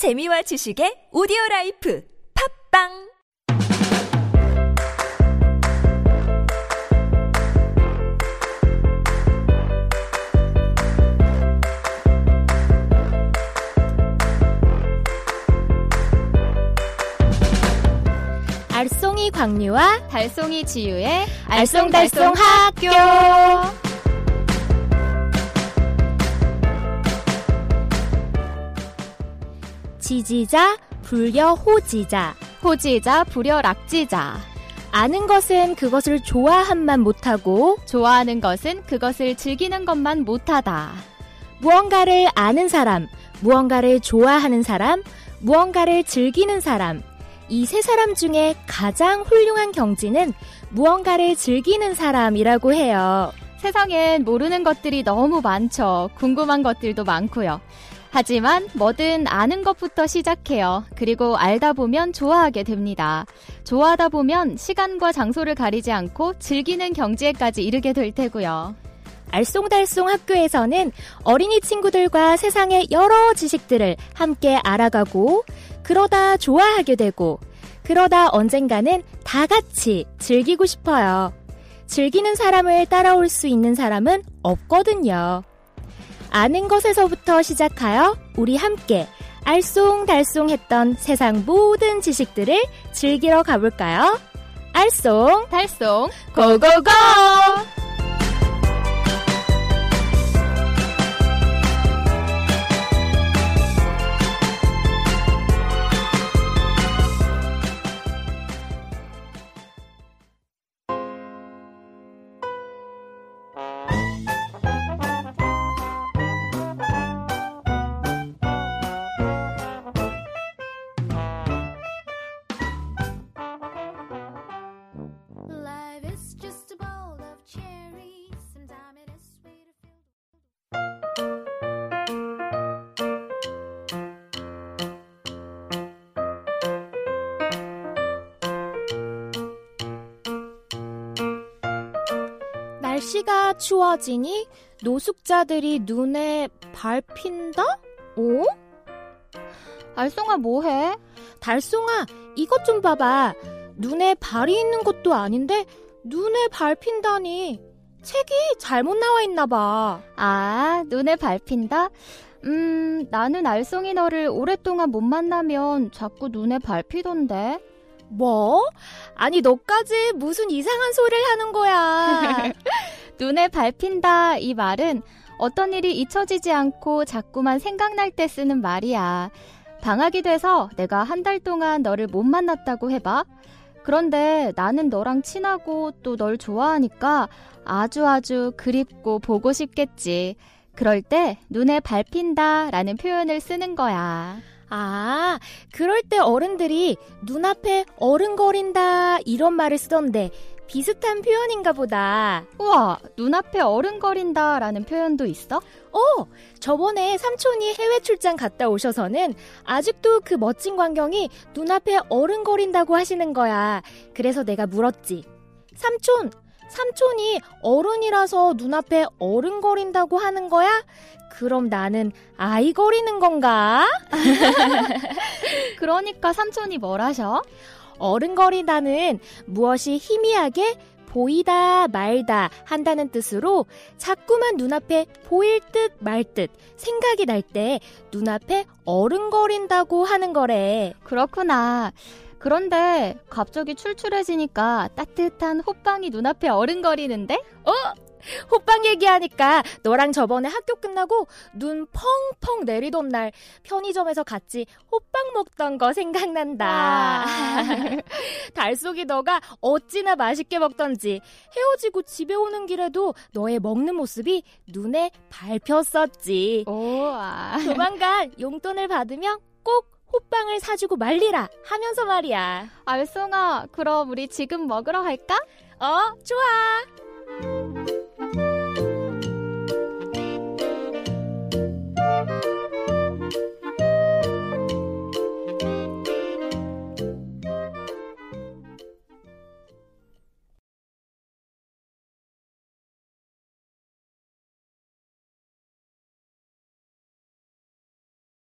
재미와 지식의 오디오 라이프 팝빵 알쏭이 광유와 달송이 지유의 알쏭달쏭 학교. 지지자, 불려 호지자. 호지자 불여 락지자 아는 것은 그것을 좋아함만 못하고 좋아하는 것은 그것을 즐기는 것만 못하다. 무언가를 아는 사람, 무언가를 좋아하는 사람, 무언가를 즐기는 사람. 이 세 사람 중에 가장 훌륭한 경지는 무언가를 즐기는 사람이라고 해요. 세상엔 모르는 것들이 너무 많죠. 궁금한 것들도 많고요. 하지만 뭐든 아는 것부터 시작해요. 그리고 알다 보면 좋아하게 됩니다. 좋아하다 보면 시간과 장소를 가리지 않고 즐기는 경지에까지 이르게 될 테고요. 알쏭달쏭 학교에서는 어린이 친구들과 세상의 여러 지식들을 함께 알아가고, 그러다 좋아하게 되고, 그러다 언젠가는 다 같이 즐기고 싶어요. 즐기는 사람을 따라올 수 있는 사람은 없거든요. 아는 것에서부터 시작하여 우리 함께 알쏭달쏭 했던 세상 모든 지식들을 즐기러 가볼까요? 알쏭, 달송 고고고! 날씨가 추워지니 노숙자들이 눈에 밟힌다? 오? 알송아 뭐해? 달송아, 이것 좀 봐봐. 눈에 발이 있는 것도 아닌데 눈에 밟힌다니. 책이 잘못 나와 있나 봐. 아, 눈에 밟힌다? 음, 나는 알송이 너를 오랫동안 못 만나면 자꾸 눈에 밟히던데. 뭐? 아니, 너까지 무슨 이상한 소리를 하는 거야. 눈에 밟힌다 이 말은 어떤 일이 잊혀지지 않고 자꾸만 생각날 때 쓰는 말이야. 방학이 돼서 내가 한 달 동안 너를 못 만났다고 해봐. 그런데 나는 너랑 친하고 또 널 좋아하니까 아주 아주 그립고 보고 싶겠지. 그럴 때 눈에 밟힌다 라는 표현을 쓰는 거야. 아, 그럴 때 어른들이 눈앞에 어른거린다 이런 말을 쓰던데 비슷한 표현인가 보다. 우와, 눈앞에 어른거린다 라는 표현도 있어? 어, 저번에 삼촌이 해외 출장 갔다 오셔서는 아직도 그 멋진 광경이 눈앞에 어른거린다고 하시는 거야. 그래서 내가 물었지. 삼촌, 삼촌이 어른이라서 눈앞에 어른거린다고 하는 거야? 그럼 나는 아이 거리는 건가? 그러니까 삼촌이 뭘 하셔? 어른거리다는 무엇이 희미하게 보이다 말다 한다는 뜻으로 자꾸만 눈앞에 보일 듯 말 듯 생각이 날 때 눈앞에 어른거린다고 하는 거래. 그렇구나. 그런데 갑자기 출출해지니까 따뜻한 호빵이 눈앞에 어른거리는데? 호빵 얘기하니까 너랑 저번에 학교 끝나고 눈 펑펑 내리던 날 편의점에서 같이 호빵 먹던 거 생각난다. 달속이 너가 어찌나 맛있게 먹던지 헤어지고 집에 오는 길에도 너의 먹는 모습이 눈에 밟혔었지. 우와. 조만간 용돈을 받으면 꼭 호빵을 사주고 말리라 하면서 말이야. 알송아, 그럼 우리 지금 먹으러 갈까? 어, 좋아.